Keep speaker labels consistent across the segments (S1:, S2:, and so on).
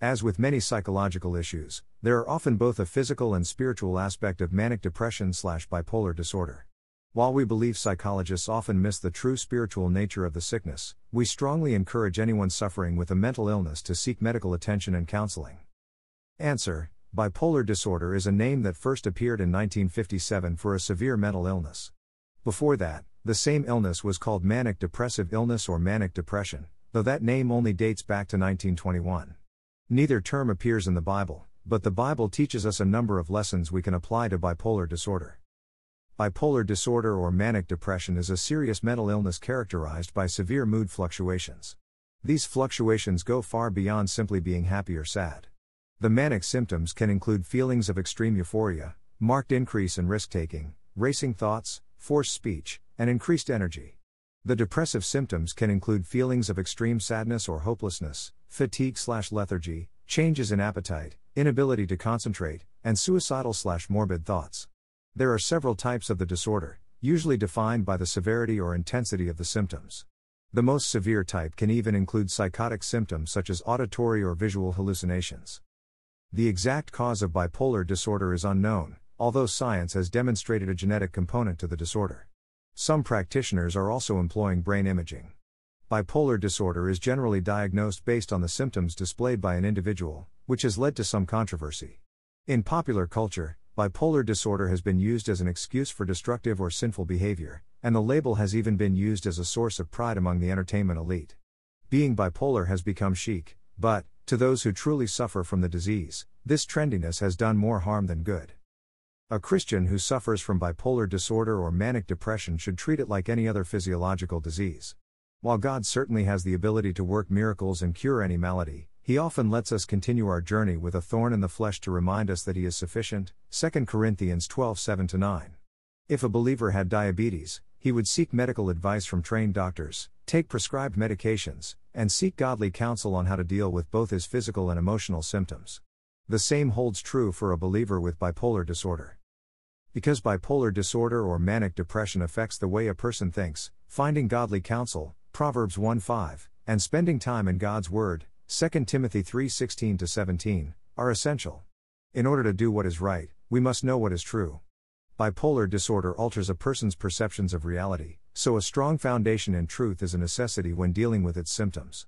S1: as with many psychological issues, there are often both a physical and spiritual aspect of manic depression slash bipolar disorder. While we believe psychologists often miss the true spiritual nature of the sickness, we strongly encourage anyone suffering with a mental illness to seek medical attention and counseling. Answer Bipolar disorder is a name that first appeared in 1957 for a severe mental illness. Before that, the same illness was called manic depressive illness or manic depression, though that name only dates back to 1921. Neither term appears in the Bible, but the Bible teaches us a number of lessons we can apply to bipolar disorder. Bipolar disorder or manic depression is a serious mental illness characterized by severe mood fluctuations. These fluctuations go far beyond simply being happy or sad. The manic symptoms can include feelings of extreme euphoria, marked increase in risk taking, racing thoughts, forced speech, and increased energy. The depressive symptoms can include feelings of extreme sadness or hopelessness, fatigue slash lethargy, changes in appetite, inability to concentrate, and suicidal slash morbid thoughts. There are several types of the disorder, usually defined by the severity or intensity of the symptoms. The most severe type can even include psychotic symptoms such as auditory or visual hallucinations. The exact cause of bipolar disorder is unknown, although science has demonstrated a genetic component to the disorder. Some practitioners are also employing brain imaging. Bipolar disorder is generally diagnosed based on the symptoms displayed by an individual, which has led to some controversy. In popular culture, bipolar disorder has been used as an excuse for destructive or sinful behavior, and the label has even been used as a source of pride among the entertainment elite. Being bipolar has become chic, but, to those who truly suffer from the disease, this trendiness has done more harm than good. A Christian who suffers from bipolar disorder or manic depression should treat it like any other physiological disease. While God certainly has the ability to work miracles and cure any malady, he often lets us continue our journey with a thorn in the flesh to remind us that he is sufficient. 2 Corinthians 12 7 9. If a believer had diabetes, he would seek medical advice from trained doctors, take prescribed medications, and seek godly counsel on how to deal with both his physical and emotional symptoms. The same holds true for a believer with bipolar disorder. Because bipolar disorder or manic depression affects the way a person thinks, finding godly counsel, Proverbs 1 5, and spending time in God's Word, 2 Timothy 3 16 17, are essential. In order to do what is right, we must know what is true. Bipolar disorder alters a person's perceptions of reality, so a strong foundation in truth is a necessity when dealing with its symptoms.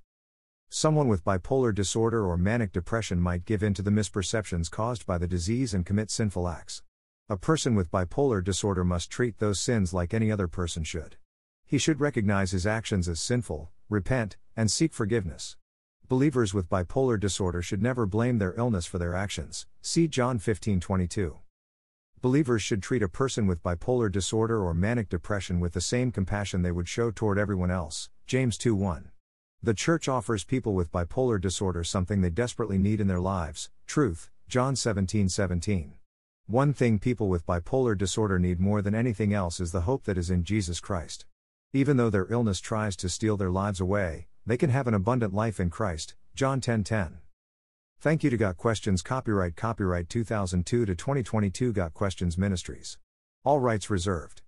S1: Someone with bipolar disorder or manic depression might give in to the misperceptions caused by the disease and commit sinful acts. A person with bipolar disorder must treat those sins like any other person should. He should recognize his actions as sinful, repent, and seek forgiveness. Believers with bipolar disorder should never blame their illness for their actions. See John 15:22. Believers should treat a person with bipolar disorder or manic depression with the same compassion they would show toward everyone else. James 2:1. The church offers people with bipolar disorder something they desperately need in their lives, truth. John 17:17. One thing people with bipolar disorder need more than anything else is the hope that is in Jesus Christ. Even though their illness tries to steal their lives away, they can have an abundant life in Christ. John 10:10. 10. Thank you to Got Questions Copyright Copyright 2002 to 2022 Got Questions Ministries. All rights reserved.